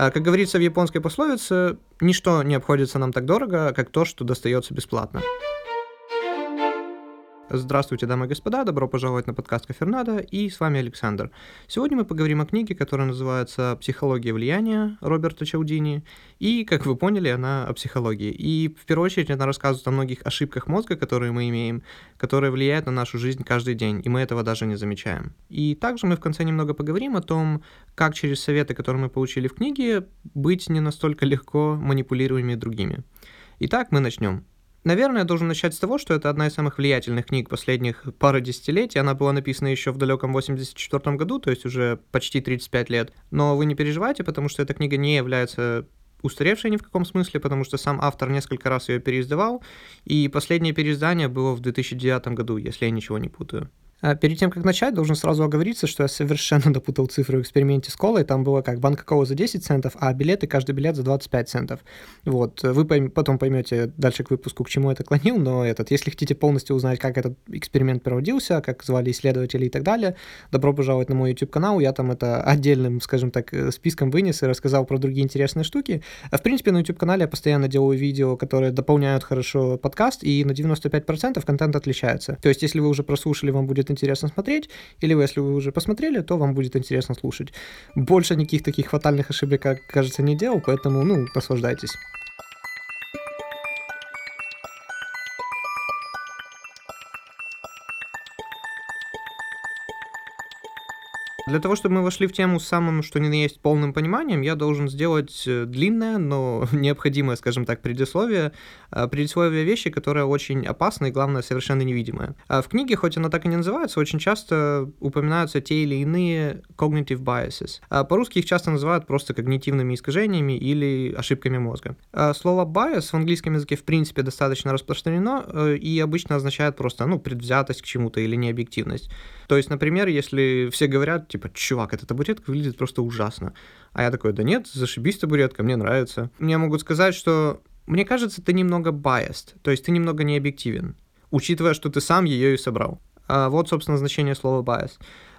А, как говорится в японской пословице, ничто не обходится нам так дорого, как то, что достается бесплатно. Здравствуйте, дамы и господа, добро пожаловать на подкаст Кафернада, и с вами Александр. Сегодня мы поговорим о книге, которая называется «Психология влияния» Роберта Чаудини, и, как вы поняли, она о психологии. И, в первую очередь, она рассказывает о многих ошибках мозга, которые мы имеем, которые влияют на нашу жизнь каждый день, и мы этого даже не замечаем. И также мы в конце немного поговорим о том, как через советы, которые мы получили в книге, быть не настолько легко манипулируемыми другими. Итак, мы начнем. Наверное, я должен начать с того, что это одна из самых влиятельных книг последних пары десятилетий. Она была написана еще в далеком 84 году, то есть уже почти 35 лет. Но вы не переживайте, потому что эта книга не является устаревшей ни в каком смысле, потому что сам автор несколько раз ее переиздавал, и последнее переиздание было в 2009 году, если я ничего не путаю. А перед тем, как начать, должен сразу оговориться, что я совершенно допутал цифры в эксперименте с колой. Там было как банка колы за 10 центов, а билеты, каждый билет за 25 центов. Вот. Вы пойм- потом поймете дальше к выпуску, к чему это клонил, но этот, если хотите полностью узнать, как этот эксперимент проводился, как звали исследователи и так далее, добро пожаловать на мой YouTube-канал. Я там это отдельным, скажем так, э, списком вынес и рассказал про другие интересные штуки. А в принципе, на YouTube-канале я постоянно делаю видео, которые дополняют хорошо подкаст, и на 95% контент отличается. То есть, если вы уже прослушали, вам будет интересно смотреть, или вы, если вы уже посмотрели, то вам будет интересно слушать. Больше никаких таких фатальных ошибок, кажется, не делал, поэтому, ну, наслаждайтесь. Для того, чтобы мы вошли в тему с самым, что ни на есть, полным пониманием, я должен сделать э, длинное, но необходимое, скажем так, предисловие. Э, предисловие вещи, которая очень опасна и, главное, совершенно невидимая. В книге, хоть она так и не называется, очень часто упоминаются те или иные cognitive biases. А по-русски их часто называют просто когнитивными искажениями или ошибками мозга. А слово bias в английском языке, в принципе, достаточно распространено э, и обычно означает просто, ну, предвзятость к чему-то или необъективность. То есть, например, если все говорят, типа, чувак, эта табуретка выглядит просто ужасно. А я такой, да нет, зашибись табуретка, мне нравится. Мне могут сказать, что мне кажется, ты немного biased, то есть ты немного необъективен, учитывая, что ты сам ее и собрал. А вот, собственно, значение слова bias.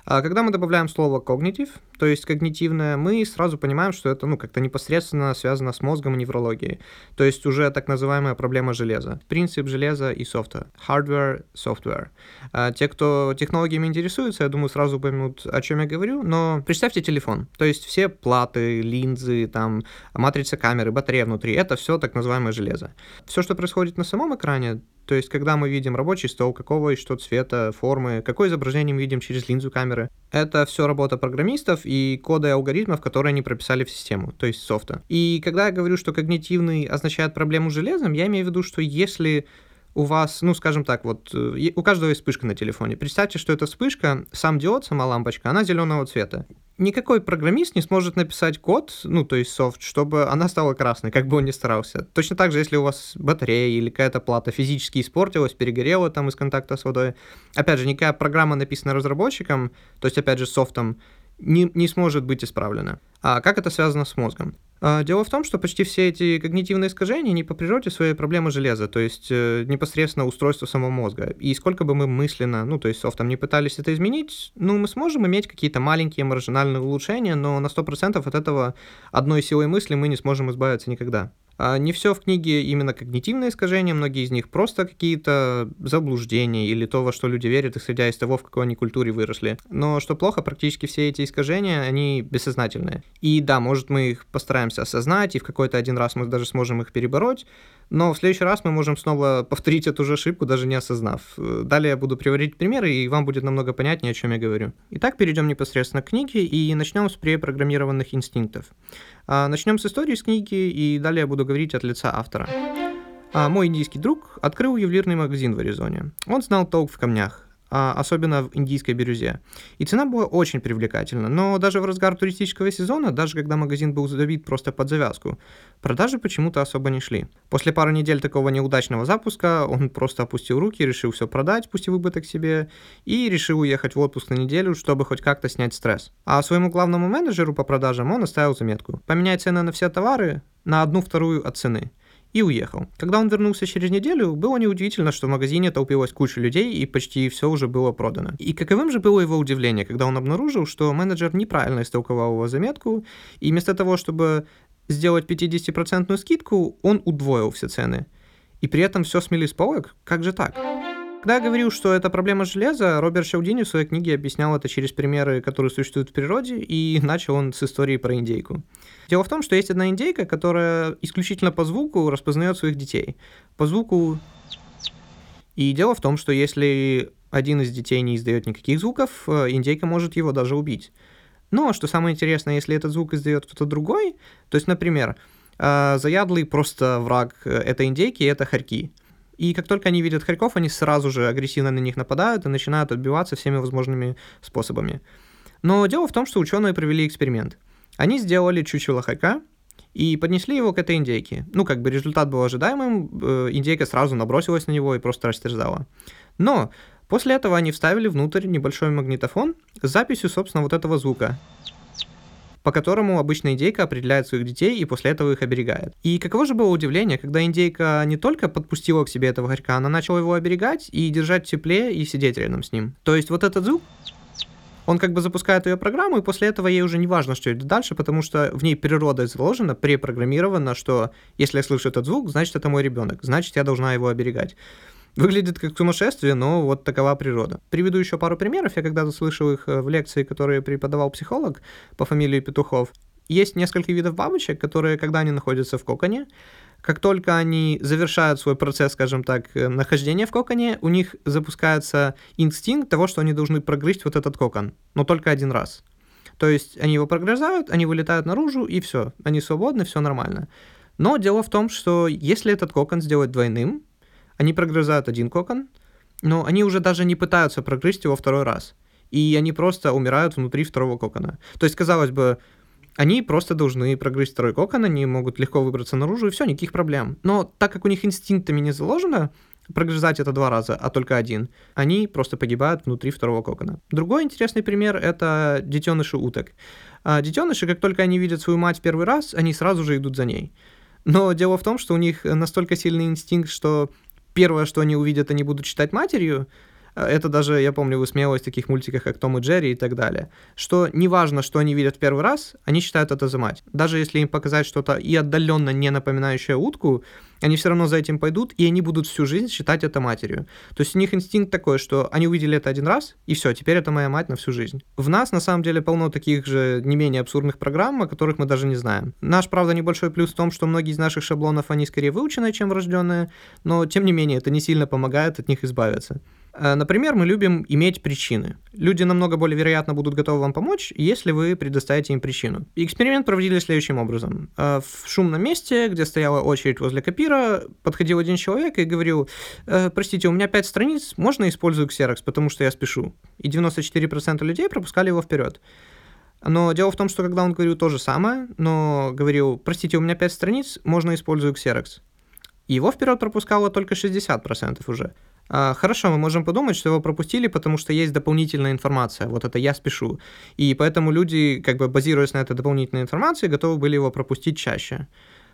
А когда мы добавляем слово cognitive, то есть когнитивное, мы сразу понимаем, что это ну, как-то непосредственно связано с мозгом и неврологией. То есть уже так называемая проблема железа. Принцип железа и софта. Hardware, software. А те, кто технологиями интересуется, я думаю, сразу поймут, о чем я говорю, но представьте телефон. То есть все платы, линзы, там, матрица камеры, батарея внутри, это все так называемое железо. Все, что происходит на самом экране, то есть, когда мы видим рабочий стол, какого и что цвета, формы, какое изображение мы видим через линзу камеры, это все работа программистов и коды алгоритмов, которые они прописали в систему, то есть софта. И когда я говорю, что когнитивный означает проблему с железом, я имею в виду, что если у вас, ну, скажем так, вот э, у каждого есть вспышка на телефоне. Представьте, что эта вспышка, сам диод, сама лампочка, она зеленого цвета. Никакой программист не сможет написать код, ну, то есть софт, чтобы она стала красной, как бы он ни старался. Точно так же, если у вас батарея или какая-то плата физически испортилась, перегорела там из контакта с водой. Опять же, никакая программа, написанная разработчиком, то есть, опять же, софтом, не, не сможет быть исправлена. А как это связано с мозгом? А, дело в том, что почти все эти когнитивные искажения не по природе своей проблемы железа, то есть э, непосредственно устройство самого мозга. И сколько бы мы мысленно, ну, то есть софтом не пытались это изменить, ну, мы сможем иметь какие-то маленькие маржинальные улучшения, но на 100% от этого одной силой мысли мы не сможем избавиться никогда. А не все в книге именно когнитивные искажения, многие из них просто какие-то заблуждения или то, во что люди верят, исходя из того, в какой они культуре выросли. Но что плохо, практически все эти искажения, они бессознательные. И да, может мы их постараемся осознать, и в какой-то один раз мы даже сможем их перебороть, но в следующий раз мы можем снова повторить эту же ошибку, даже не осознав. Далее я буду приводить примеры, и вам будет намного понятнее, о чем я говорю. Итак, перейдем непосредственно к книге и начнем с препрограммированных инстинктов. А, начнем с истории с книги, и далее я буду говорить от лица автора. А, мой индийский друг открыл ювелирный магазин в Аризоне. Он знал толк в камнях, особенно в индийской бирюзе. И цена была очень привлекательна, но даже в разгар туристического сезона, даже когда магазин был забит просто под завязку, продажи почему-то особо не шли. После пары недель такого неудачного запуска он просто опустил руки, решил все продать, пусть и убыток себе, и решил уехать в отпуск на неделю, чтобы хоть как-то снять стресс. А своему главному менеджеру по продажам он оставил заметку. Поменять цены на все товары на одну вторую от цены. И уехал. Когда он вернулся через неделю, было неудивительно, что в магазине толпилась куча людей и почти все уже было продано. И каковым же было его удивление, когда он обнаружил, что менеджер неправильно истолковал его заметку, и вместо того, чтобы сделать 50% скидку, он удвоил все цены. И при этом все смели с полок? Как же так? Когда я говорил, что это проблема железа, Роберт Шаудини в своей книге объяснял это через примеры, которые существуют в природе, и начал он с истории про индейку. Дело в том, что есть одна индейка, которая исключительно по звуку распознает своих детей. По звуку... И дело в том, что если один из детей не издает никаких звуков, э, индейка может его даже убить. Но, что самое интересное, если этот звук издает кто-то другой, то есть, например, э, заядлый просто враг э, этой индейки — это хорьки. И как только они видят хорьков, они сразу же агрессивно на них нападают и начинают отбиваться всеми возможными способами. Но дело в том, что ученые провели эксперимент. Они сделали чучело хорька и поднесли его к этой индейке. Ну, как бы результат был ожидаемым, э, индейка сразу набросилась на него и просто растерзала. Но после этого они вставили внутрь небольшой магнитофон с записью, собственно, вот этого звука по которому обычно индейка определяет своих детей и после этого их оберегает. И каково же было удивление, когда индейка не только подпустила к себе этого хорька, она начала его оберегать и держать в тепле и сидеть рядом с ним. То есть вот этот звук он как бы запускает ее программу, и после этого ей уже не важно, что идет дальше, потому что в ней природой заложено, препрограммировано, что если я слышу этот звук, значит, это мой ребенок, значит, я должна его оберегать. Выглядит как сумасшествие, но вот такова природа. Приведу еще пару примеров. Я когда-то слышал их э, в лекции, которые преподавал психолог по фамилии Петухов. Есть несколько видов бабочек, которые, когда они находятся в коконе, как только они завершают свой процесс, скажем так, э, нахождения в коконе, у них запускается инстинкт того, что они должны прогрызть вот этот кокон, но только один раз. То есть они его прогрызают, они вылетают наружу, и все, они свободны, все нормально. Но дело в том, что если этот кокон сделать двойным, они прогрызают один кокон, но они уже даже не пытаются прогрызть его второй раз. И они просто умирают внутри второго кокона. То есть, казалось бы, они просто должны прогрызть второй кокон, они могут легко выбраться наружу, и все, никаких проблем. Но так как у них инстинктами не заложено прогрызать это два раза, а только один, они просто погибают внутри второго кокона. Другой интересный пример — это детеныши уток. А детеныши, как только они видят свою мать первый раз, они сразу же идут за ней. Но дело в том, что у них настолько сильный инстинкт, что первое, что они увидят, они будут читать матерью, это даже, я помню, высмеялось в таких мультиках, как Том и Джерри и так далее, что неважно, что они видят в первый раз, они считают это за мать. Даже если им показать что-то и отдаленно не напоминающее утку, они все равно за этим пойдут, и они будут всю жизнь считать это матерью. То есть у них инстинкт такой, что они увидели это один раз, и все, теперь это моя мать на всю жизнь. В нас, на самом деле, полно таких же не менее абсурдных программ, о которых мы даже не знаем. Наш, правда, небольшой плюс в том, что многие из наших шаблонов, они скорее выученные, чем врожденные, но, тем не менее, это не сильно помогает от них избавиться. Э, например, мы любим иметь причины. Люди намного более вероятно будут готовы вам помочь, если вы предоставите им причину. Эксперимент проводили следующим образом. Э, в шумном месте, где стояла очередь возле копира, подходил один человек и говорил, «Э, простите, у меня 5 страниц, можно использую Xerox, потому что я спешу. И 94% людей пропускали его вперед. Но дело в том, что когда он говорил то же самое, но говорил, простите, у меня 5 страниц, можно использую Xerox. Его вперед пропускало только 60% уже. А, хорошо, мы можем подумать, что его пропустили, потому что есть дополнительная информация. Вот это я спешу. И поэтому люди, как бы базируясь на этой дополнительной информации, готовы были его пропустить чаще.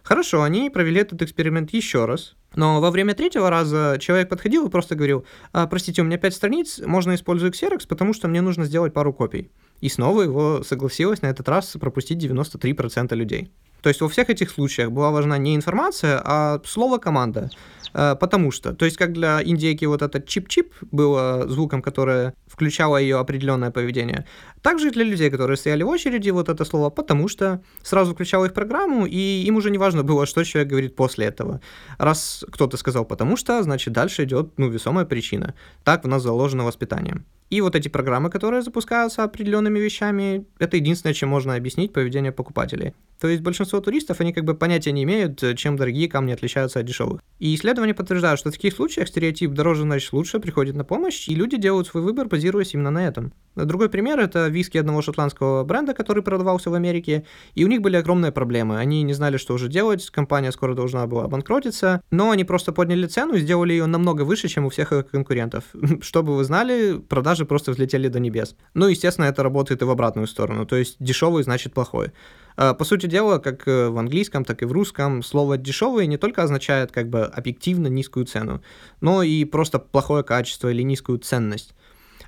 Хорошо, они провели этот эксперимент еще раз. Но во время третьего раза человек подходил и просто говорил, а, простите, у меня пять страниц, можно использовать Xerox, потому что мне нужно сделать пару копий. И снова его согласилось на этот раз пропустить 93% людей. То есть во всех этих случаях была важна не информация, а слово команда. Э, потому что, то есть как для индейки вот этот чип-чип было звуком, которое включало ее определенное поведение, также и для людей, которые стояли в очереди, вот это слово «потому что» сразу включало их программу, и им уже не важно было, что человек говорит после этого. Раз кто-то сказал «потому что», значит дальше идет ну, весомая причина. Так в нас заложено воспитание. И вот эти программы, которые запускаются определенными вещами, это единственное, чем можно объяснить поведение покупателей. То есть большинство туристов, они как бы понятия не имеют, чем дорогие камни отличаются от дешевых. И исследования подтверждают, что в таких случаях стереотип «дороже, значит лучше» приходит на помощь, и люди делают свой выбор, базируясь именно на этом. Другой пример – это виски одного шотландского бренда, который продавался в Америке, и у них были огромные проблемы. Они не знали, что уже делать, компания скоро должна была обанкротиться, но они просто подняли цену и сделали ее намного выше, чем у всех их конкурентов. Чтобы вы знали, продажи просто взлетели до небес. Ну, естественно, это работает и в обратную сторону, то есть дешевый значит плохой. А, по сути дела, как э, в английском, так и в русском, слово «дешевый» не только означает как бы объективно низкую цену, но и просто плохое качество или низкую ценность.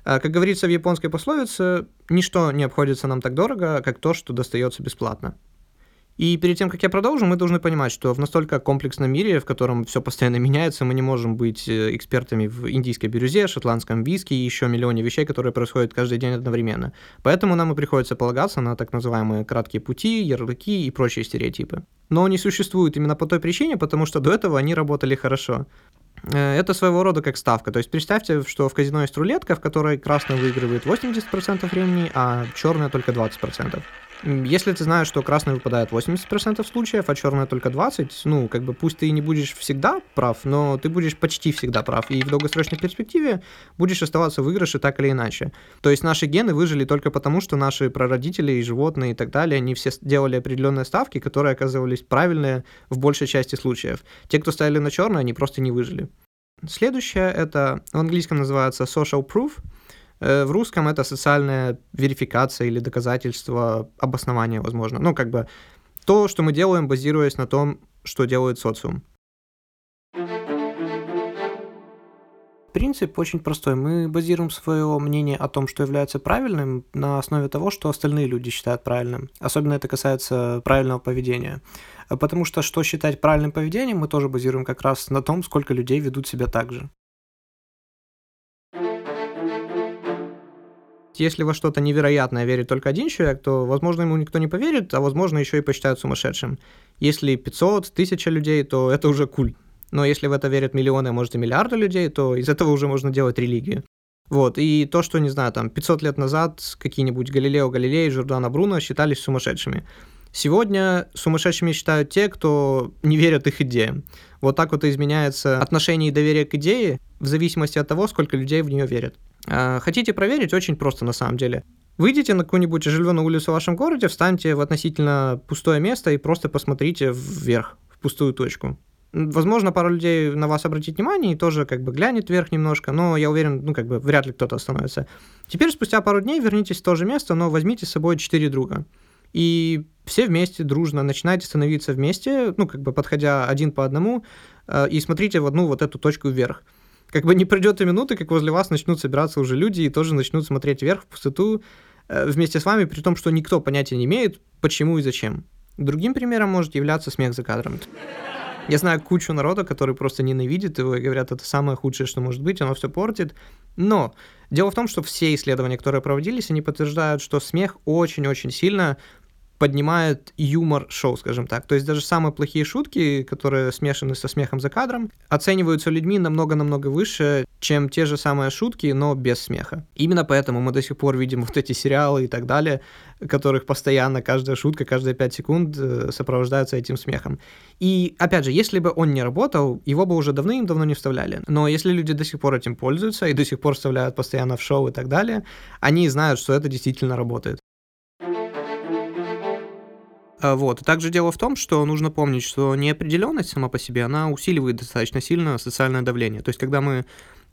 А, как говорится в японской пословице, ничто не обходится нам так дорого, как то, что достается бесплатно. И перед тем, как я продолжу, мы должны понимать, что в настолько комплексном мире, в котором все постоянно меняется, мы не можем быть э, экспертами в индийской бирюзе, шотландском виске и еще миллионе вещей, которые происходят каждый день одновременно. Поэтому нам и приходится полагаться на так называемые краткие пути, ярлыки и прочие стереотипы. Но они существуют именно по той причине, потому что до этого они работали хорошо. Э, это своего рода как ставка. То есть представьте, что в казино есть рулетка, в которой красный выигрывает 80% времени, а черная только 20%. Если ты знаешь, что красный выпадает 80% случаев, а черная только 20%, ну, как бы пусть ты и не будешь всегда прав, но ты будешь почти всегда прав, и в долгосрочной перспективе будешь оставаться в выигрыше так или иначе. То есть наши гены выжили только потому, что наши прародители и животные и так далее, они все делали определенные ставки, которые оказывались правильные в большей части случаев. Те, кто ставили на черное, они просто не выжили. Следующее это в английском называется social proof – в русском это социальная верификация или доказательство обоснования, возможно. Ну, как бы то, что мы делаем, базируясь на том, что делает социум. Принцип очень простой. Мы базируем свое мнение о том, что является правильным, на основе того, что остальные люди считают правильным. Особенно это касается правильного поведения. Потому что что считать правильным поведением, мы тоже базируем как раз на том, сколько людей ведут себя так же. Если во что-то невероятное верит только один человек, то, возможно, ему никто не поверит, а, возможно, еще и посчитают сумасшедшим. Если 500, 1000 людей, то это уже культ. Но если в это верят миллионы, а может и миллиарды людей, то из этого уже можно делать религию. Вот, и то, что, не знаю, там, 500 лет назад какие-нибудь Галилео Галилей Жордана Бруно считались сумасшедшими. Сегодня сумасшедшими считают те, кто не верят их идеям. Вот так вот и изменяется отношение и доверие к идее в зависимости от того, сколько людей в нее верят. А, хотите проверить? Очень просто на самом деле. Выйдите на какую-нибудь оживленную улицу в вашем городе, встаньте в относительно пустое место и просто посмотрите вверх, в пустую точку. Возможно, пару людей на вас обратит внимание и тоже как бы глянет вверх немножко, но я уверен, ну как бы вряд ли кто-то остановится. Теперь спустя пару дней вернитесь в то же место, но возьмите с собой четыре друга. И все вместе, дружно, начинайте становиться вместе, ну как бы подходя один по одному, э, и смотрите в одну вот эту точку вверх как бы не пройдет и минуты, как возле вас начнут собираться уже люди и тоже начнут смотреть вверх в пустоту э, вместе с вами, при том, что никто понятия не имеет, почему и зачем. Другим примером может являться смех за кадром. Я знаю кучу народа, который просто ненавидит его и говорят, это самое худшее, что может быть, оно все портит. Но дело в том, что все исследования, которые проводились, они подтверждают, что смех очень-очень сильно поднимает юмор шоу, скажем так. То есть даже самые плохие шутки, которые смешаны со смехом за кадром, оцениваются людьми намного-намного выше, чем те же самые шутки, но без смеха. Именно поэтому мы до сих пор видим вот эти сериалы и так далее, которых постоянно каждая шутка, каждые 5 секунд э, сопровождается этим смехом. И, опять же, если бы он не работал, его бы уже давным-давно не вставляли. Но если люди до сих пор этим пользуются и до сих пор вставляют постоянно в шоу и так далее, они знают, что это действительно работает. А, вот. Также дело в том, что нужно помнить, что неопределенность сама по себе, она усиливает достаточно сильно социальное давление. То есть, когда мы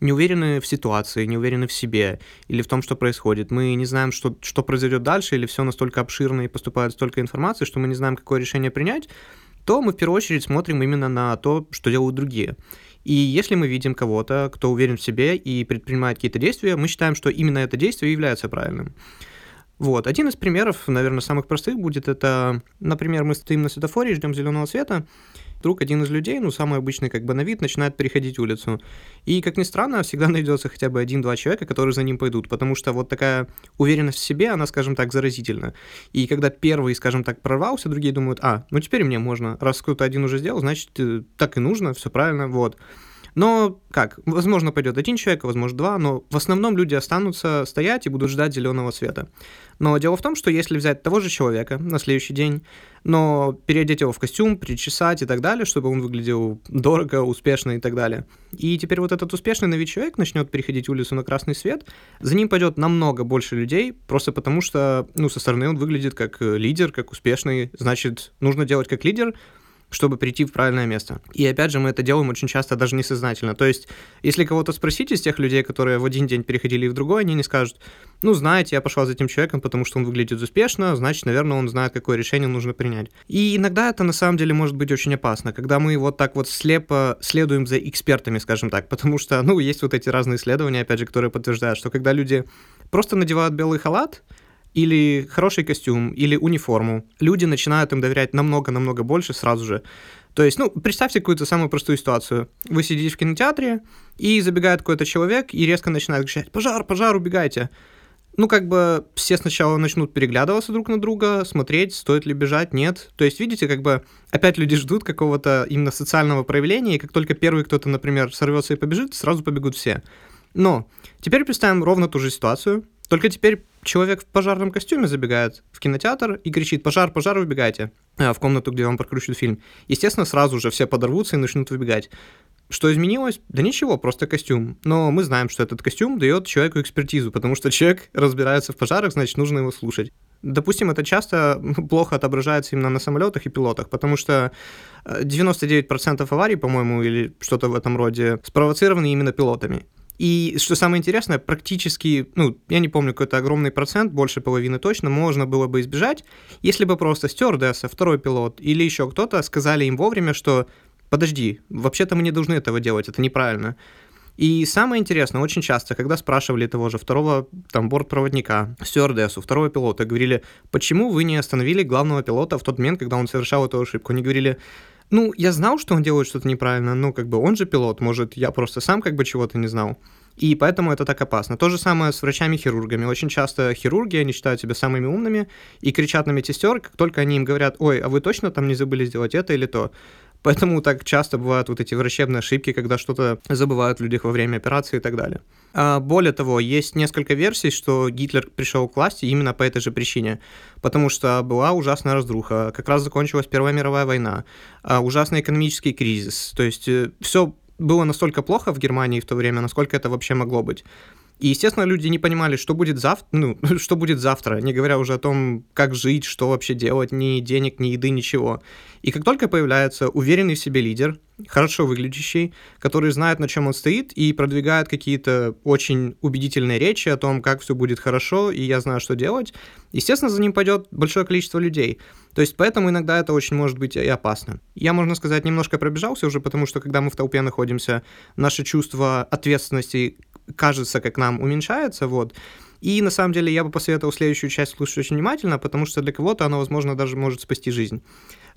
не уверены в ситуации, не уверены в себе или в том, что происходит, мы не знаем, что, что произойдет дальше, или все настолько обширно и поступает столько информации, что мы не знаем, какое решение принять, то мы в первую очередь смотрим именно на то, что делают другие. И если мы видим кого-то, кто уверен в себе и предпринимает какие-то действия, мы считаем, что именно это действие является правильным. Вот. Один из примеров, наверное, самых простых будет это, например, мы стоим на светофоре, ждем зеленого света, вдруг один из людей, ну, самый обычный, как бы на вид, начинает переходить улицу. И, как ни странно, всегда найдется хотя бы один-два человека, которые за ним пойдут, потому что вот такая уверенность в себе, она, скажем так, заразительна. И когда первый, скажем так, прорвался, другие думают, а, ну теперь мне можно, раз кто-то один уже сделал, значит, э, так и нужно, все правильно, вот. Но как? Возможно, пойдет один человек, возможно, два, но в основном люди останутся стоять и будут ждать зеленого света. Но дело в том, что если взять того же человека на следующий день, но переодеть его в костюм, причесать и так далее, чтобы он выглядел дорого, успешно и так далее. И теперь вот этот успешный новый человек начнет переходить улицу на красный свет, за ним пойдет намного больше людей, просто потому что, ну, со стороны он выглядит как лидер, как успешный, значит, нужно делать как лидер, чтобы прийти в правильное место. И опять же, мы это делаем очень часто даже несознательно. То есть, если кого-то спросить из тех людей, которые в один день переходили в другой, они не скажут, ну, знаете, я пошла за этим человеком, потому что он выглядит успешно, значит, наверное, он знает, какое решение нужно принять. И иногда это на самом деле может быть очень опасно, когда мы вот так вот слепо следуем за экспертами, скажем так, потому что, ну, есть вот эти разные исследования, опять же, которые подтверждают, что когда люди просто надевают белый халат, или хороший костюм, или униформу, люди начинают им доверять намного-намного больше сразу же. То есть, ну, представьте какую-то самую простую ситуацию. Вы сидите в кинотеатре, и забегает какой-то человек и резко начинает кричать «Пожар, пожар, убегайте!» ну, как бы все сначала начнут переглядываться друг на друга, смотреть, стоит ли бежать, нет. То есть, видите, как бы опять люди ждут какого-то именно социального проявления, и как только первый кто-то, например, сорвется и побежит, сразу побегут все. Но теперь представим ровно ту же ситуацию, только теперь человек в пожарном костюме забегает в кинотеатр и кричит «пожар, пожар, выбегайте» в комнату, где вам прокручивают фильм. Естественно, сразу же все подорвутся и начнут выбегать. Что изменилось? Да ничего, просто костюм. Но мы знаем, что этот костюм дает человеку экспертизу, потому что человек разбирается в пожарах, значит, нужно его слушать. Допустим, это часто плохо отображается именно на самолетах и пилотах, потому что 99% э, аварий, по-моему, или что-то в этом роде, спровоцированы именно пилотами. И что самое интересное, практически, ну, я не помню, какой-то огромный процент, больше половины точно, можно было бы избежать, если бы просто стюардесса, второй пилот или еще кто-то сказали им вовремя, что подожди, вообще-то мы не должны этого делать, это неправильно. И самое интересное, очень часто, когда спрашивали того же второго там бортпроводника, стюардессу, второго пилота, говорили, почему вы не остановили главного пилота в тот момент, когда он совершал эту ошибку? Они говорили, ну, я знал, что он делает что-то неправильно, ну, как бы он же пилот, может, я просто сам как бы чего-то не знал. И поэтому это так опасно. То же самое с врачами-хирургами. Очень часто хирурги, они считают себя самыми умными и кричат на медсестер, как только они им говорят, ой, а вы точно там не забыли сделать это или то. Поэтому так часто бывают вот эти врачебные ошибки, когда что-то забывают люди во время операции и так далее. А более того, есть несколько версий, что Гитлер пришел к власти именно по этой же причине. Потому что была ужасная разруха, как раз закончилась Первая мировая война, а ужасный экономический кризис. То есть э, все было настолько плохо в Германии в то время, насколько это вообще могло быть. И, естественно, люди не понимали, что будет завтра, ну, что будет завтра, не говоря уже о том, как жить, что вообще делать, ни денег, ни еды, ничего. И как только появляется уверенный в себе лидер, хорошо выглядящий, который знает, на чем он стоит, и продвигает какие-то очень убедительные речи о том, как все будет хорошо, и я знаю, что делать, естественно, за ним пойдет большое количество людей. То есть поэтому иногда это очень может быть и опасно. Я, можно сказать, немножко пробежался уже, потому что когда мы в толпе находимся, наше чувство ответственности кажется, как нам уменьшается, вот. И на самом деле я бы посоветовал следующую часть слушать очень внимательно, потому что для кого-то она, возможно, даже может спасти жизнь.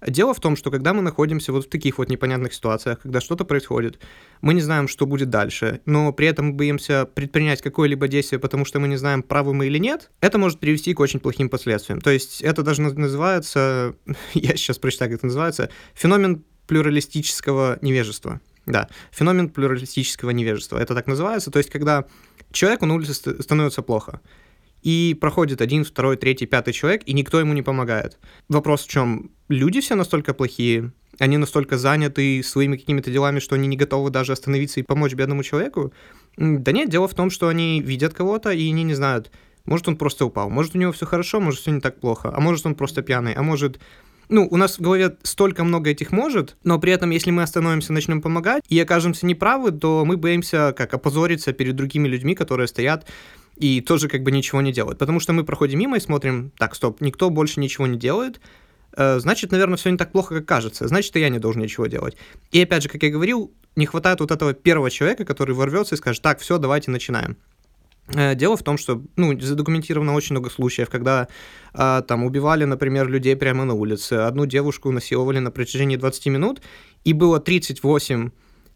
Дело в том, что когда мы находимся вот в таких вот непонятных ситуациях, когда что-то происходит, мы не знаем, что будет дальше, но при этом мы боимся предпринять какое-либо действие, потому что мы не знаем, правы мы или нет, это может привести к очень плохим последствиям. То есть это даже называется, я сейчас прочитаю, как это называется, феномен плюралистического невежества. Да, феномен плюралистического невежества. Это так называется. То есть, когда человеку на улице становится плохо, и проходит один, второй, третий, пятый человек, и никто ему не помогает. Вопрос в чем? Люди все настолько плохие, они настолько заняты своими какими-то делами, что они не готовы даже остановиться и помочь бедному человеку? Да нет, дело в том, что они видят кого-то, и они не знают, может, он просто упал, может, у него все хорошо, может, все не так плохо, а может, он просто пьяный, а может, ну, у нас в голове столько много этих может, но при этом, если мы остановимся, начнем помогать и окажемся неправы, то мы боимся как опозориться перед другими людьми, которые стоят и тоже как бы ничего не делают. Потому что мы проходим мимо и смотрим, так, стоп, никто больше ничего не делает, э, значит, наверное, все не так плохо, как кажется. Значит, и я не должен ничего делать. И опять же, как я говорил, не хватает вот этого первого человека, который ворвется и скажет, так, все, давайте начинаем. Э, дело в том, что ну, задокументировано очень много случаев, когда а, там убивали, например, людей прямо на улице. Одну девушку насиловали на протяжении 20 минут, и было 38,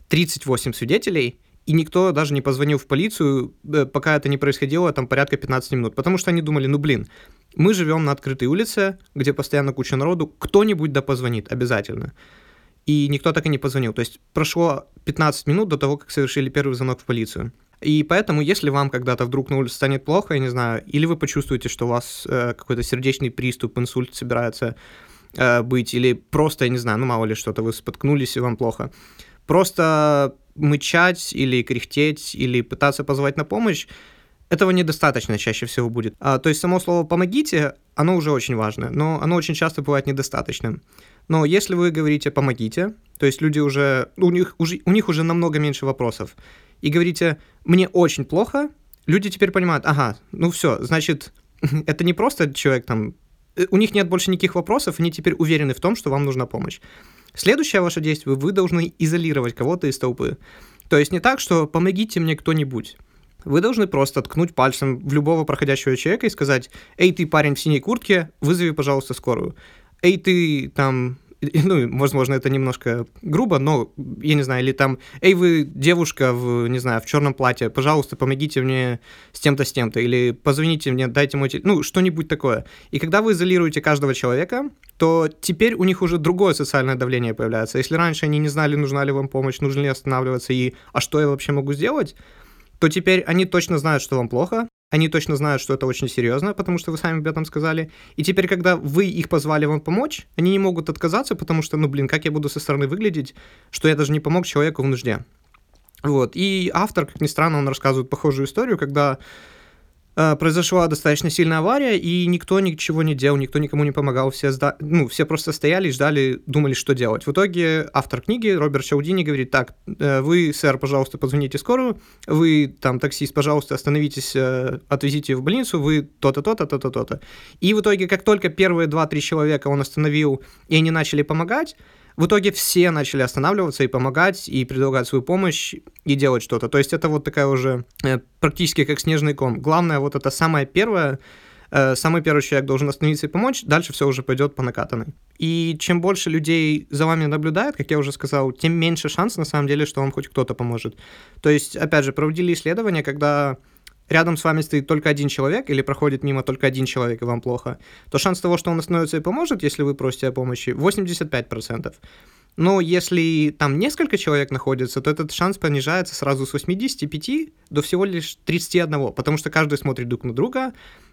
38 свидетелей, и никто даже не позвонил в полицию, э, пока это не происходило, там порядка 15 минут. Потому что они думали, ну блин, мы живем на открытой улице, где постоянно куча народу, кто-нибудь да позвонит обязательно. И никто так и не позвонил. То есть прошло 15 минут до того, как совершили первый звонок в полицию. И поэтому, если вам когда-то вдруг на улице станет плохо, я не знаю, или вы почувствуете, что у вас э, какой-то сердечный приступ, инсульт собирается э, быть, или просто, я не знаю, ну мало ли что-то, вы споткнулись и вам плохо, просто мычать или кряхтеть, или пытаться позвать на помощь, этого недостаточно чаще всего будет. А, то есть само слово «помогите», оно уже очень важно, но оно очень часто бывает недостаточным. Но если вы говорите «помогите», то есть люди уже, у них уже, у них уже намного меньше вопросов, и говорите «мне очень плохо», люди теперь понимают, ага, ну все, значит, это не просто человек там, э, у них нет больше никаких вопросов, они теперь уверены в том, что вам нужна помощь. Следующее ваше действие, вы должны изолировать кого-то из толпы. То есть не так, что «помогите мне кто-нибудь». Вы должны просто ткнуть пальцем в любого проходящего человека и сказать, «Эй, ты парень в синей куртке, вызови, пожалуйста, скорую». «Эй, ты там ну, возможно, это немножко грубо, но, я не знаю, или там, эй, вы девушка в, не знаю, в черном платье, пожалуйста, помогите мне с тем-то, с тем-то, или позвоните мне, дайте мой телефон, ну, что-нибудь такое. И когда вы изолируете каждого человека, то теперь у них уже другое социальное давление появляется. Если раньше они не знали, нужна ли вам помощь, нужно ли останавливаться, и а что я вообще могу сделать, то теперь они точно знают, что вам плохо, они точно знают, что это очень серьезно, потому что вы сами об этом сказали. И теперь, когда вы их позвали вам помочь, они не могут отказаться, потому что, ну, блин, как я буду со стороны выглядеть, что я даже не помог человеку в нужде. Вот. И автор, как ни странно, он рассказывает похожую историю, когда произошла достаточно сильная авария, и никто ничего не делал, никто никому не помогал, все, сда... ну, все просто стояли ждали, думали, что делать. В итоге автор книги Роберт Чаудини говорит, так, э, вы, сэр, пожалуйста, позвоните скорую, вы, там, таксист, пожалуйста, остановитесь, э, отвезите в больницу, вы то-то, то-то, то-то, то-то. И в итоге, как только первые два-три человека он остановил, и они начали помогать, в итоге все начали останавливаться и помогать, и предлагать свою помощь, и делать что-то. То есть это вот такая уже э, практически как снежный ком. Главное, вот это самое первое, э, самый первый человек должен остановиться и помочь, дальше все уже пойдет по накатанной. И чем больше людей за вами наблюдает, как я уже сказал, тем меньше шанс на самом деле, что вам хоть кто-то поможет. То есть, опять же, проводили исследования, когда рядом с вами стоит только один человек или проходит мимо только один человек и вам плохо, то шанс того, что он остановится и поможет, если вы просите о помощи, 85%. Но если там несколько человек находится, то этот шанс понижается сразу с 85 до всего лишь 31, потому что каждый смотрит друг на друга,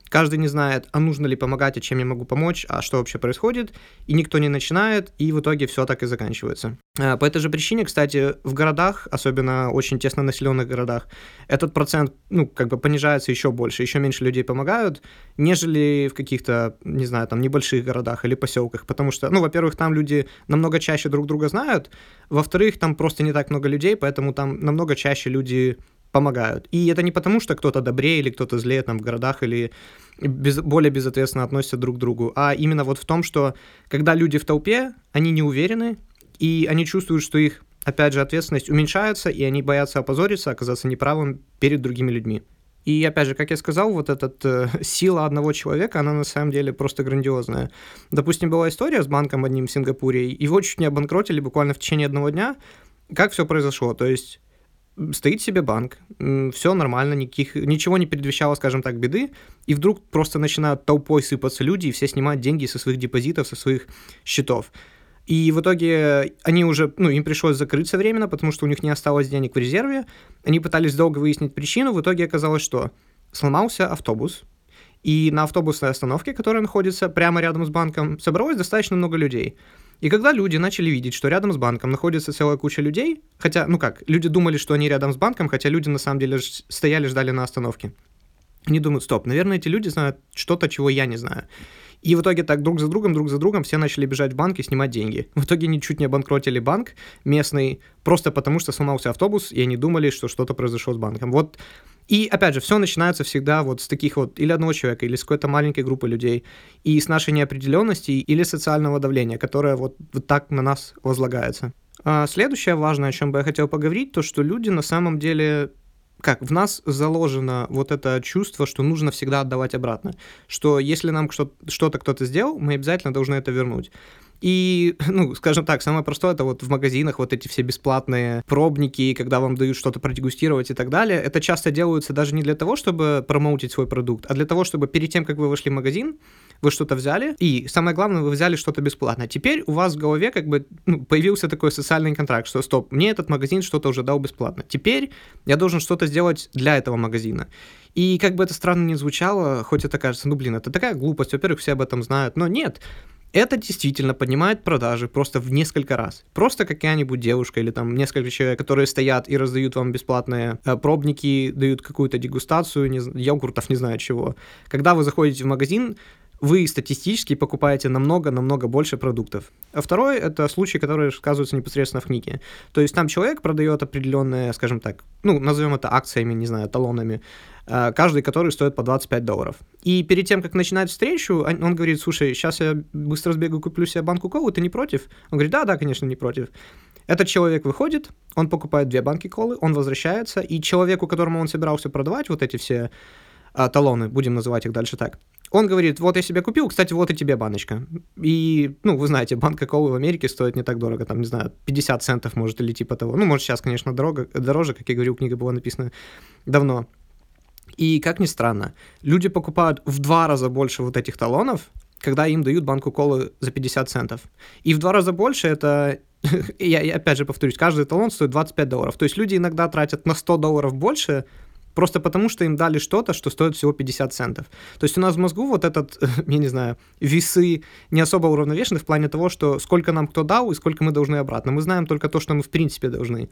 Каждый не знает, а нужно ли помогать, а чем я могу помочь, а что вообще происходит, и никто не начинает, и в итоге все так и заканчивается. А, по этой же причине, кстати, в городах, особенно очень тесно населенных городах, этот процент, ну, как бы понижается еще больше, еще меньше людей помогают, нежели в каких-то, не знаю, там, небольших городах или поселках, потому что, ну, во-первых, там люди намного чаще друг друга знают, во-вторых, там просто не так много людей, поэтому там намного чаще люди помогают. И это не потому, что кто-то добрее или кто-то злее там в городах или без, более безответственно относятся друг к другу, а именно вот в том, что когда люди в толпе, они не уверены, и они чувствуют, что их, опять же, ответственность уменьшается, и они боятся опозориться, оказаться неправым перед другими людьми. И опять же, как я сказал, вот эта э, сила одного человека, она на самом деле просто грандиозная. Допустим, была история с банком одним в Сингапуре, его чуть не обанкротили буквально в течение одного дня. Как все произошло? То есть стоит себе банк, все нормально, никаких, ничего не предвещало, скажем так, беды, и вдруг просто начинают толпой сыпаться люди, и все снимают деньги со своих депозитов, со своих счетов. И в итоге они уже, ну, им пришлось закрыться временно, потому что у них не осталось денег в резерве. Они пытались долго выяснить причину, в итоге оказалось, что сломался автобус, и на автобусной остановке, которая находится прямо рядом с банком, собралось достаточно много людей. И когда люди начали видеть, что рядом с банком находится целая куча людей, хотя, ну как, люди думали, что они рядом с банком, хотя люди на самом деле стояли, ждали на остановке. Они думают, стоп, наверное, эти люди знают что-то, чего я не знаю. И в итоге так друг за другом, друг за другом все начали бежать в банк и снимать деньги. В итоге они чуть не обанкротили банк местный, просто потому что сломался автобус, и они думали, что что-то произошло с банком. Вот и опять же, все начинается всегда вот с таких вот или одного человека, или с какой-то маленькой группы людей, и с нашей неопределенности или социального давления, которое вот, вот так на нас возлагается. А следующее важное, о чем бы я хотел поговорить, то что люди на самом деле как в нас заложено вот это чувство, что нужно всегда отдавать обратно, что если нам что-то кто-то сделал, мы обязательно должны это вернуть. И, ну, скажем так, самое простое, это вот в магазинах вот эти все бесплатные пробники, когда вам дают что-то продегустировать и так далее, это часто делаются даже не для того, чтобы промоутить свой продукт, а для того, чтобы перед тем, как вы вошли в магазин, вы что-то взяли, и самое главное, вы взяли что-то бесплатно. Теперь у вас в голове как бы ну, появился такой социальный контракт, что стоп, мне этот магазин что-то уже дал бесплатно. Теперь я должен что-то сделать для этого магазина. И как бы это странно не звучало, хоть это кажется, ну блин, это такая глупость, во-первых, все об этом знают, но нет, это действительно поднимает продажи просто в несколько раз. Просто какая-нибудь девушка или там несколько человек, которые стоят и раздают вам бесплатные э, пробники, дают какую-то дегустацию, не, йогуртов, не знаю чего. Когда вы заходите в магазин, вы статистически покупаете намного-намного больше продуктов. А второй — это случай, который рассказывается непосредственно в книге. То есть там человек продает определенные, скажем так, ну, назовем это акциями, не знаю, талонами, э, каждый который стоит по 25 долларов. И перед тем, как начинать встречу, он говорит, слушай, сейчас я быстро сбегаю, куплю себе банку колы, ты не против? Он говорит, да, да, конечно, не против. Этот человек выходит, он покупает две банки колы, он возвращается, и человеку, которому он собирался продавать вот эти все а, талоны, будем называть их дальше так, он говорит, вот я себе купил, кстати, вот и тебе баночка. И, ну, вы знаете, банка колы в Америке стоит не так дорого, там, не знаю, 50 центов, может, или типа того. Ну, может, сейчас, конечно, дорого, дороже, как я говорил, книга была написана давно. И, как ни странно, люди покупают в два раза больше вот этих талонов, когда им дают банку колы за 50 центов. И в два раза больше это я, я опять же повторюсь, каждый талон стоит 25 долларов. То есть люди иногда тратят на 100 долларов больше, просто потому что им дали что-то, что стоит всего 50 центов. То есть у нас в мозгу вот этот, я не знаю, весы не особо уравновешены в плане того, что сколько нам кто дал и сколько мы должны обратно. Мы знаем только то, что мы в принципе должны.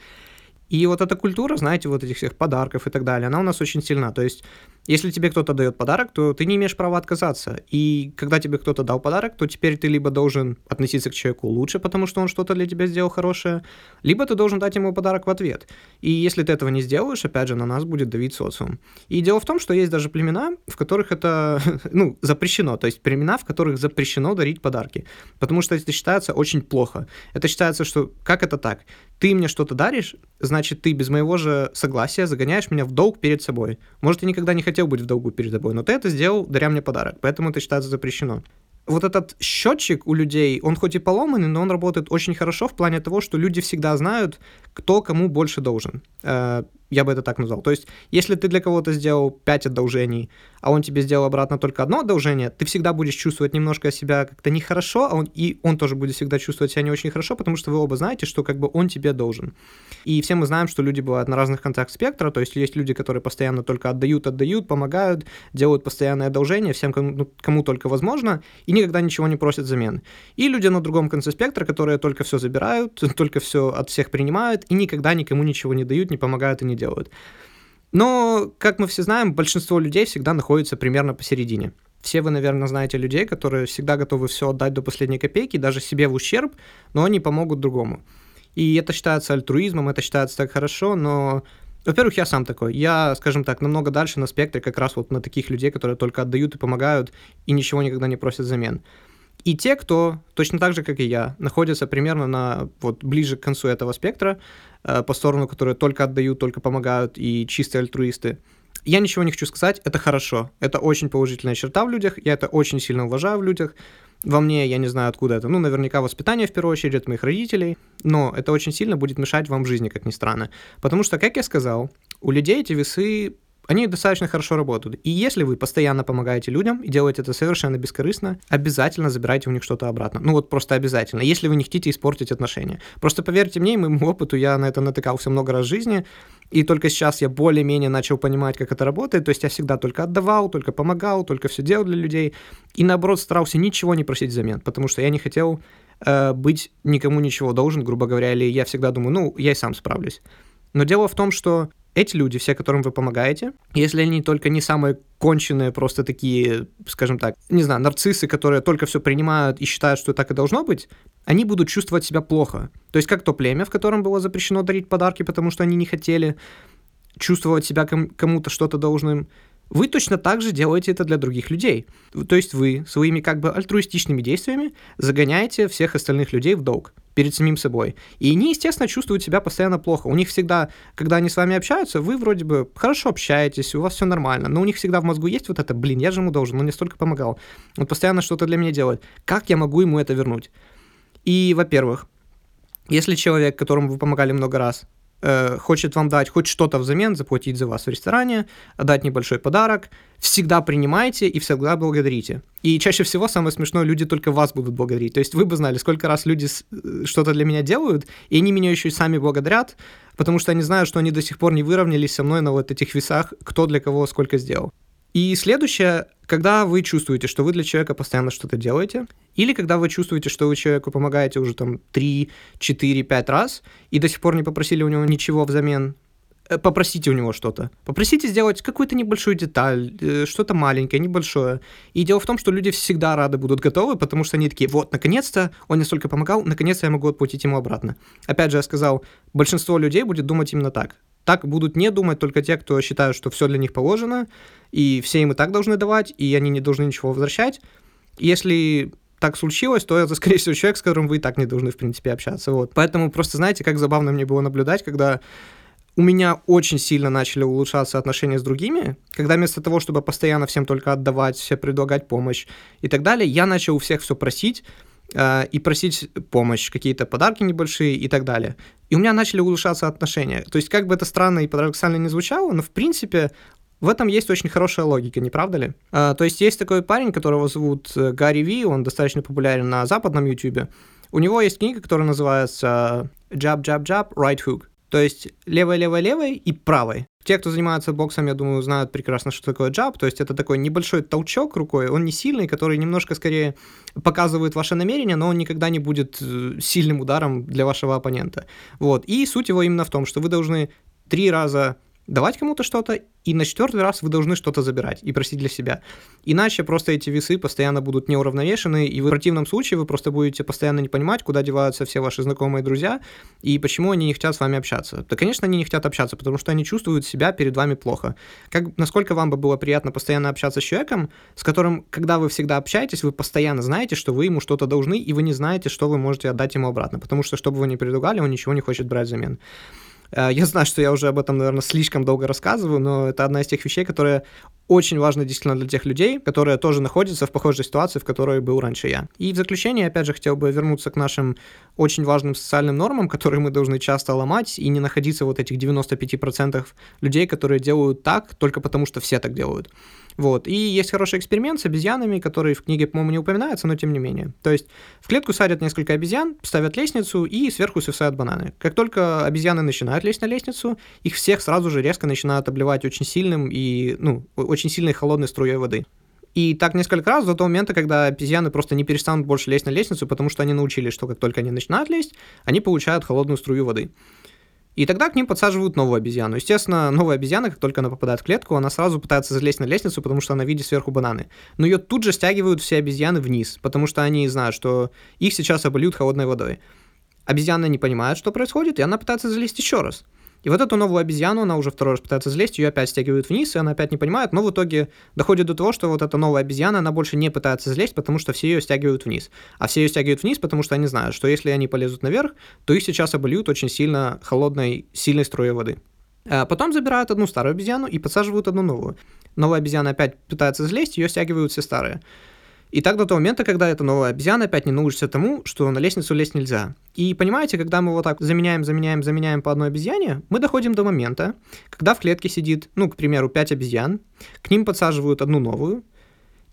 И вот эта культура, знаете, вот этих всех подарков и так далее, она у нас очень сильна. То есть, если тебе кто-то дает подарок, то ты не имеешь права отказаться. И когда тебе кто-то дал подарок, то теперь ты либо должен относиться к человеку лучше, потому что он что-то для тебя сделал хорошее, либо ты должен дать ему подарок в ответ. И если ты этого не сделаешь, опять же, на нас будет давить социум. И дело в том, что есть даже племена, в которых это, ну, запрещено. То есть племена, в которых запрещено дарить подарки. Потому что это считается очень плохо. Это считается, что как это так? Ты мне что-то даришь, значит, ты без моего же согласия загоняешь меня в долг перед собой. Может, я никогда не хотел быть в долгу перед тобой, но ты это сделал, даря мне подарок, поэтому это считается запрещено. Вот этот счетчик у людей, он хоть и поломанный, но он работает очень хорошо в плане того, что люди всегда знают, кто кому больше должен. Я бы это так назвал. То есть, если ты для кого-то сделал 5 одолжений, а он тебе сделал обратно только одно одолжение, ты всегда будешь чувствовать немножко себя как-то нехорошо, а он, и он тоже будет всегда чувствовать себя не очень хорошо, потому что вы оба знаете, что как бы он тебе должен. И все мы знаем, что люди бывают на разных концах спектра, то есть есть люди, которые постоянно только отдают, отдают, помогают, делают постоянное одолжение всем, кому, ну, кому только возможно, и никогда ничего не просят взамен. И люди на другом конце спектра, которые только все забирают, только все от всех принимают, и никогда никому ничего не дают, не помогают и не делают. Но, как мы все знаем, большинство людей всегда находится примерно посередине. Все вы, наверное, знаете людей, которые всегда готовы все отдать до последней копейки, даже себе в ущерб, но они помогут другому. И это считается альтруизмом, это считается так хорошо, но во-первых, я сам такой. Я, скажем так, намного дальше на спектре как раз вот на таких людей, которые только отдают и помогают, и ничего никогда не просят взамен. И те, кто точно так же, как и я, находятся примерно на вот ближе к концу этого спектра, э, по сторону, которые только отдают, только помогают и чистые альтруисты, я ничего не хочу сказать, это хорошо. Это очень положительная черта в людях, я это очень сильно уважаю в людях. Во мне, я не знаю, откуда это. Ну, наверняка воспитание, в первую очередь, от моих родителей. Но это очень сильно будет мешать вам в жизни, как ни странно. Потому что, как я сказал, у людей эти весы они достаточно хорошо работают. И если вы постоянно помогаете людям и делаете это совершенно бескорыстно, обязательно забирайте у них что-то обратно. Ну вот просто обязательно, если вы не хотите испортить отношения. Просто поверьте мне и моему опыту, я на это натыкался много раз в жизни, и только сейчас я более-менее начал понимать, как это работает. То есть я всегда только отдавал, только помогал, только все делал для людей. И наоборот старался ничего не просить взамен, потому что я не хотел э, быть никому ничего должен, грубо говоря, или я всегда думаю, ну, я и сам справлюсь. Но дело в том, что эти люди, все, которым вы помогаете, если они только не самые конченые, просто такие, скажем так, не знаю, нарциссы, которые только все принимают и считают, что так и должно быть, они будут чувствовать себя плохо. То есть как то племя, в котором было запрещено дарить подарки, потому что они не хотели чувствовать себя кому-то что-то должным, вы точно так же делаете это для других людей. То есть вы своими как бы альтруистичными действиями загоняете всех остальных людей в долг перед самим собой. И они, естественно, чувствуют себя постоянно плохо. У них всегда, когда они с вами общаются, вы вроде бы хорошо общаетесь, у вас все нормально, но у них всегда в мозгу есть вот это, блин, я же ему должен, он мне столько помогал. Он постоянно что-то для меня делает. Как я могу ему это вернуть? И, во-первых, если человек, которому вы помогали много раз, э, хочет вам дать хоть что-то взамен, заплатить за вас в ресторане, дать небольшой подарок, всегда принимайте и всегда благодарите. И чаще всего самое смешное, люди только вас будут благодарить. То есть вы бы знали, сколько раз люди э, что-то для меня делают, и они меня еще и сами благодарят, потому что они знают, что они до сих пор не выровнялись со мной на вот этих весах, кто для кого сколько сделал. И следующее, когда вы чувствуете, что вы для человека постоянно что-то делаете, или когда вы чувствуете, что вы человеку помогаете уже там 3, 4, 5 раз, и до сих пор не попросили у него ничего взамен, э, попросите у него что-то. Попросите сделать какую-то небольшую деталь, э, что-то маленькое, небольшое. И дело в том, что люди всегда рады будут готовы, потому что они такие, вот, наконец-то он мне столько помогал, наконец-то я могу отплатить ему обратно. Опять же, я сказал, большинство людей будет думать именно так. Так будут не думать только те, кто считают, что все для них положено, и все им и так должны давать, и они не должны ничего возвращать. Если так случилось, то это, скорее всего, человек, с которым вы и так не должны, в принципе, общаться. Вот. Поэтому просто знаете, как забавно мне было наблюдать, когда у меня очень сильно начали улучшаться отношения с другими, когда вместо того, чтобы постоянно всем только отдавать, все предлагать помощь и так далее, я начал у всех все просить, и просить помощь, какие-то подарки небольшие и так далее. И у меня начали улучшаться отношения. То есть, как бы это странно и парадоксально не звучало, но в принципе в этом есть очень хорошая логика, не правда ли? А, то есть есть такой парень, которого зовут э, Гарри Ви, он достаточно популярен на западном YouTube. У него есть книга, которая называется Jab, Jab, Jab, Right Hook. То есть левой, левой, левой и правой. Те, кто занимается боксом, я думаю, знают прекрасно, что такое джаб. То есть это такой небольшой толчок рукой, он не сильный, который немножко скорее показывает ваше намерение, но он никогда не будет э, сильным ударом для вашего оппонента. Вот. И суть его именно в том, что вы должны три раза давать кому-то что-то, и на четвертый раз вы должны что-то забирать и просить для себя. Иначе просто эти весы постоянно будут неуравновешены, и в противном случае вы просто будете постоянно не понимать, куда деваются все ваши знакомые друзья, и почему они не хотят с вами общаться. Да, конечно, они не хотят общаться, потому что они чувствуют себя перед вами плохо. Как, насколько вам бы было приятно постоянно общаться с человеком, с которым, когда вы всегда общаетесь, вы постоянно знаете, что вы ему что-то должны, и вы не знаете, что вы можете отдать ему обратно, потому что, что бы вы ни предлагали, он ничего не хочет брать взамен. Э, я знаю, что я уже об этом, наверное, слишком долго рассказываю, но это одна из тех вещей, которые очень важны действительно для тех людей, которые тоже находятся в похожей ситуации, в которой был раньше я. И в заключение, опять же, хотел бы вернуться к нашим очень важным социальным нормам, которые мы должны часто ломать, и не находиться вот этих 95% людей, которые делают так только потому, что все так делают. Вот. И есть хороший эксперимент с обезьянами, который в книге, по-моему, не упоминается, но тем не менее. То есть в клетку садят несколько обезьян, ставят лестницу и сверху свисают бананы. Как только обезьяны начинают лезть на лестницу, их всех сразу же резко начинают обливать очень сильным и, ну, очень сильной холодной струей воды. И так несколько раз до того момента, когда обезьяны просто не перестанут больше лезть на лестницу, потому что они научились, что как только они начинают лезть, они получают холодную струю воды. И тогда к ним подсаживают новую обезьяну. Естественно, новая обезьяна, как только она попадает в клетку, она сразу пытается залезть на лестницу, потому что она видит сверху бананы. Но ее тут же стягивают все обезьяны вниз, потому что они знают, что их сейчас обольют холодной водой. Обезьяна не понимает, что происходит, и она пытается залезть еще раз. И вот эту новую обезьяну, она уже второй раз пытается залезть, ее опять стягивают вниз, и она опять не понимает, но в итоге доходит до того, что вот эта новая обезьяна, она больше не пытается залезть, потому что все ее стягивают вниз. А все ее стягивают вниз, потому что они знают, что если они полезут наверх, то их сейчас обольют очень сильно холодной, сильной струей воды. А потом забирают одну старую обезьяну и подсаживают одну новую. Новая обезьяна опять пытается залезть, ее стягивают все старые. И так до того момента, когда эта новая обезьяна опять не научится тому, что на лестницу лезть нельзя. И понимаете, когда мы вот так заменяем, заменяем, заменяем по одной обезьяне, мы доходим до момента, когда в клетке сидит, ну, к примеру, 5 обезьян, к ним подсаживают одну новую,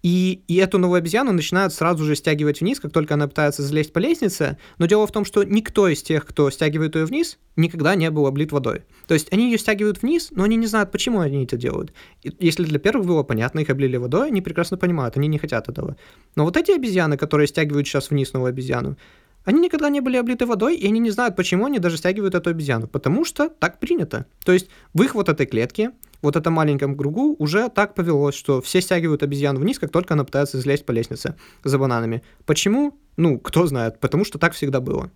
и, и эту новую обезьяну начинают сразу же стягивать вниз, как только она пытается залезть по лестнице. Но дело в том, что никто из тех, кто стягивает ее вниз, никогда не был облит водой. То есть они ее стягивают вниз, но они не знают, почему они это делают. И если для первых было понятно, их облили водой, они прекрасно понимают, они не хотят этого. Но вот эти обезьяны, которые стягивают сейчас вниз новую обезьяну, они никогда не были облиты водой, и они не знают, почему они даже стягивают эту обезьяну. Потому что так принято. То есть в их вот этой клетке, вот этом маленьком кругу уже так повелось, что все стягивают обезьяну вниз, как только она пытается залезть по лестнице за бананами. Почему? Ну, кто знает. Потому что так всегда было.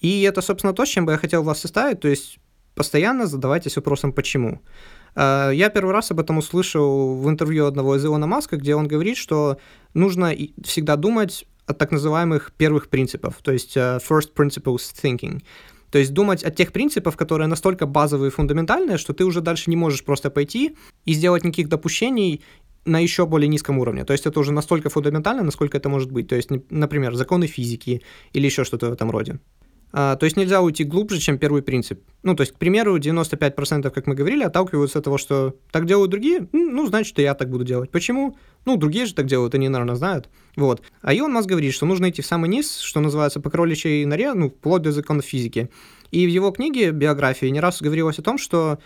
И это, собственно, то, с чем бы я хотел вас составить. То есть постоянно задавайтесь вопросом «почему?». А, я первый раз об этом услышал в интервью одного из Илона Маска, где он говорит, что нужно всегда думать от так называемых первых принципов, то есть uh, first principles thinking. То есть думать о тех принципах, которые настолько базовые и фундаментальные, что ты уже дальше не можешь просто пойти и сделать никаких допущений на еще более низком уровне. То есть это уже настолько фундаментально, насколько это может быть. То есть, например, законы физики или еще что-то в этом роде. А, то есть нельзя уйти глубже, чем первый принцип. Ну, то есть, к примеру, 95%, как мы говорили, отталкиваются от того, что так делают другие, ну, значит, и я так буду делать. Почему? Ну, другие же так делают, они, наверное, знают. Вот. А Илон Маск говорит, что нужно идти в самый низ, что называется, по кроличьей норе, ну, вплоть до законов физики. И в его книге, биографии, не раз говорилось о том, что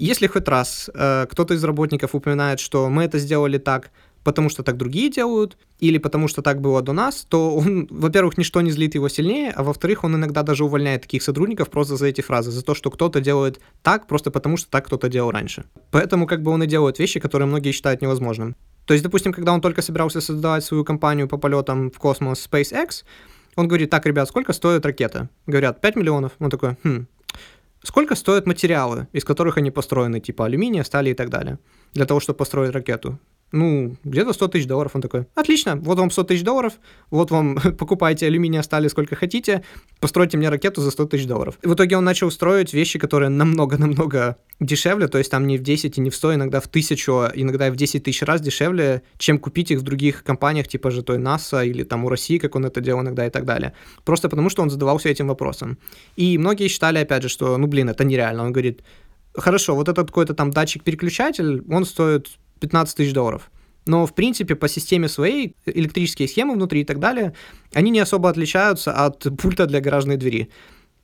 Если хоть раз э, кто-то из работников упоминает, что мы это сделали так, потому что так другие делают, или потому что так было до нас, то он, во-первых, ничто не злит его сильнее, а во-вторых, он иногда даже увольняет таких сотрудников просто за эти фразы, за то, что кто-то делает так, просто потому что так кто-то делал раньше. Поэтому как бы он и делает вещи, которые многие считают невозможным. То есть, допустим, когда он только собирался создавать свою компанию по полетам в космос SpaceX, он говорит, так, ребят, сколько стоит ракета? Говорят, 5 миллионов. Он такой, хм, сколько стоят материалы, из которых они построены, типа алюминия, стали и так далее, для того, чтобы построить ракету? Ну, где-то 100 тысяч долларов. Он такой, отлично, вот вам 100 тысяч долларов, вот вам покупайте алюминия, стали сколько хотите, постройте мне ракету за 100 тысяч долларов. И в итоге он начал строить вещи, которые намного-намного дешевле, то есть там не в 10 и не в 100, иногда в 1000, иногда и в 10 тысяч раз дешевле, чем купить их в других компаниях, типа же той НАСА или там у России, как он это делал иногда и так далее. Просто потому, что он задавался этим вопросом. И многие считали, опять же, что, ну, блин, это нереально. Он говорит, хорошо, вот этот какой-то там датчик-переключатель, он стоит 15 тысяч долларов. Но, в принципе, по системе своей, электрические схемы внутри и так далее, они не особо отличаются от пульта для гаражной двери.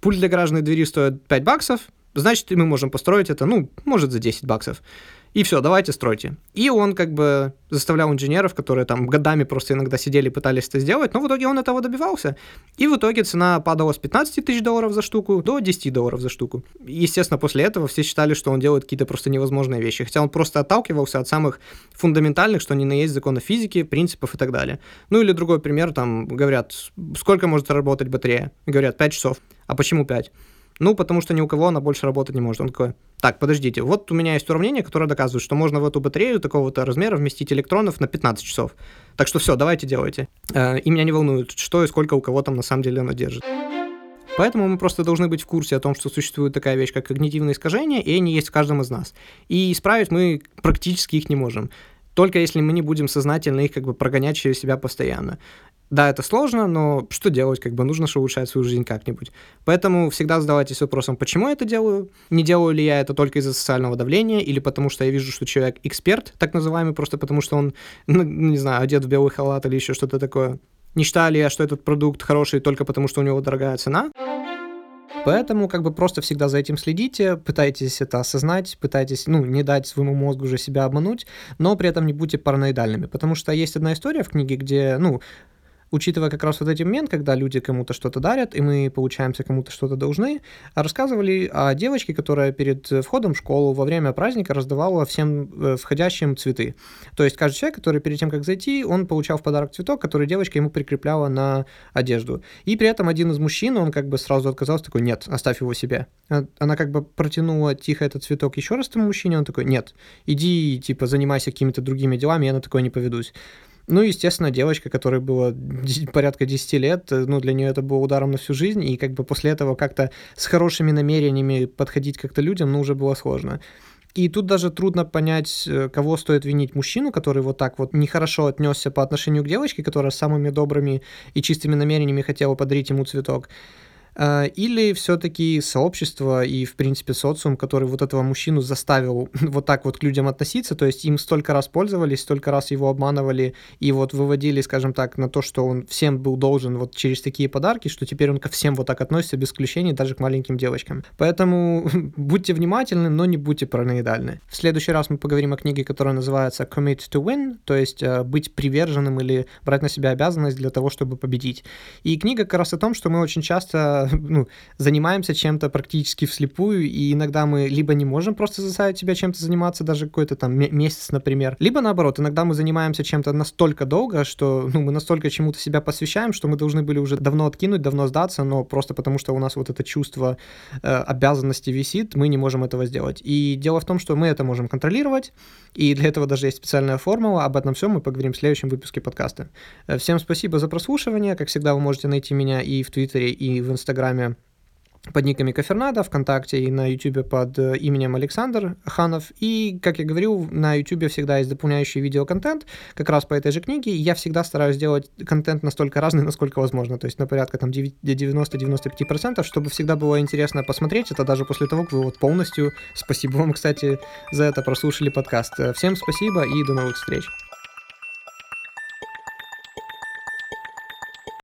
Пульт для гаражной двери стоит 5 баксов, значит, мы можем построить это, ну, может, за 10 баксов и все, давайте стройте. И он как бы заставлял инженеров, которые там годами просто иногда сидели и пытались это сделать, но в итоге он этого добивался. И в итоге цена падала с 15 тысяч долларов за штуку до 10 долларов за штуку. Естественно, после этого все считали, что он делает какие-то просто невозможные вещи, хотя он просто отталкивался от самых фундаментальных, что ни на есть законов физики, принципов и так далее. Ну или другой пример, там говорят, сколько может работать батарея? Говорят, 5 часов. А почему 5? Ну, потому что ни у кого она больше работать не может. Он такой, так, подождите, вот у меня есть уравнение, которое доказывает, что можно в эту батарею такого-то размера вместить электронов на 15 часов. Так что все, давайте делайте. Э, и меня не волнует, что и сколько у кого там на самом деле она держит. Поэтому мы просто должны быть в курсе о том, что существует такая вещь, как когнитивные искажения, и они есть в каждом из нас. И исправить мы практически их не можем только если мы не будем сознательно их как бы прогонять через себя постоянно. Да, это сложно, но что делать, как бы нужно же улучшать свою жизнь как-нибудь. Поэтому всегда задавайтесь вопросом, почему я это делаю, не делаю ли я это только из-за социального давления, или потому что я вижу, что человек эксперт, так называемый, просто потому что он, ну, не знаю, одет в белый халат или еще что-то такое. Не считаю ли я, что этот продукт хороший только потому, что у него дорогая цена? Поэтому как бы просто всегда за этим следите, пытайтесь это осознать, пытайтесь, ну, не дать своему мозгу уже себя обмануть, но при этом не будьте параноидальными, потому что есть одна история в книге, где, ну, учитывая как раз вот этот момент, когда люди кому-то что-то дарят, и мы, получаемся, кому-то что-то должны, рассказывали о девочке, которая перед входом в школу во время праздника раздавала всем э, входящим цветы. То есть каждый человек, который перед тем, как зайти, он получал в подарок цветок, который девочка ему прикрепляла на одежду. И при этом один из мужчин, он как бы сразу отказался, такой, нет, оставь его себе. Э, она как бы протянула тихо этот цветок еще раз тому мужчине, он такой, нет, иди, типа, занимайся какими-то другими делами, я на такое не поведусь. Ну, естественно, девочка, которой было порядка 10 лет, э, ну, для нее это было ударом на всю жизнь, и как бы после этого как-то с хорошими намерениями подходить как-то людям, ну, уже было сложно. И тут даже трудно понять, э, кого стоит винить мужчину, который вот так вот нехорошо отнесся по отношению к девочке, которая с самыми добрыми и чистыми намерениями хотела подарить ему цветок. А, или все-таки сообщество и, в принципе, социум, который вот этого мужчину заставил вот так вот к людям относиться, то есть им столько раз пользовались, столько раз его обманывали и вот выводили, скажем так, на то, что он всем был должен вот через такие подарки, что теперь он ко всем вот так относится без исключений, даже к маленьким девочкам. Поэтому будьте внимательны, но не будьте параноидальны. В следующий раз мы поговорим о книге, которая называется Commit to Win, то есть э, быть приверженным или брать на себя обязанность для того, чтобы победить. И книга как раз о том, что мы очень часто ну, занимаемся чем-то практически вслепую, и иногда мы либо не можем просто заставить себя чем-то заниматься, даже какой-то там месяц, например, либо наоборот, иногда мы занимаемся чем-то настолько долго, что ну, мы настолько чему-то себя посвящаем, что мы должны были уже давно откинуть, давно сдаться, но просто потому что у нас вот это чувство э, обязанности висит, мы не можем этого сделать. И дело в том, что мы это можем контролировать, и для этого даже есть специальная формула. Об этом всем мы поговорим в следующем выпуске подкаста. Э, всем спасибо за прослушивание. Как всегда, вы можете найти меня и в Твиттере, и в Инстаграме под никами Кафернада, ВКонтакте и на Ютубе под э, именем Александр Ханов. И, как я говорил, на Ютубе всегда есть дополняющий видеоконтент, как раз по этой же книге. Я всегда стараюсь делать контент настолько разный, насколько возможно, то есть на порядка там 90-95%, чтобы всегда было интересно посмотреть это даже после того, как вы вот полностью, спасибо вам, кстати, за это прослушали подкаст. Всем спасибо и до новых встреч.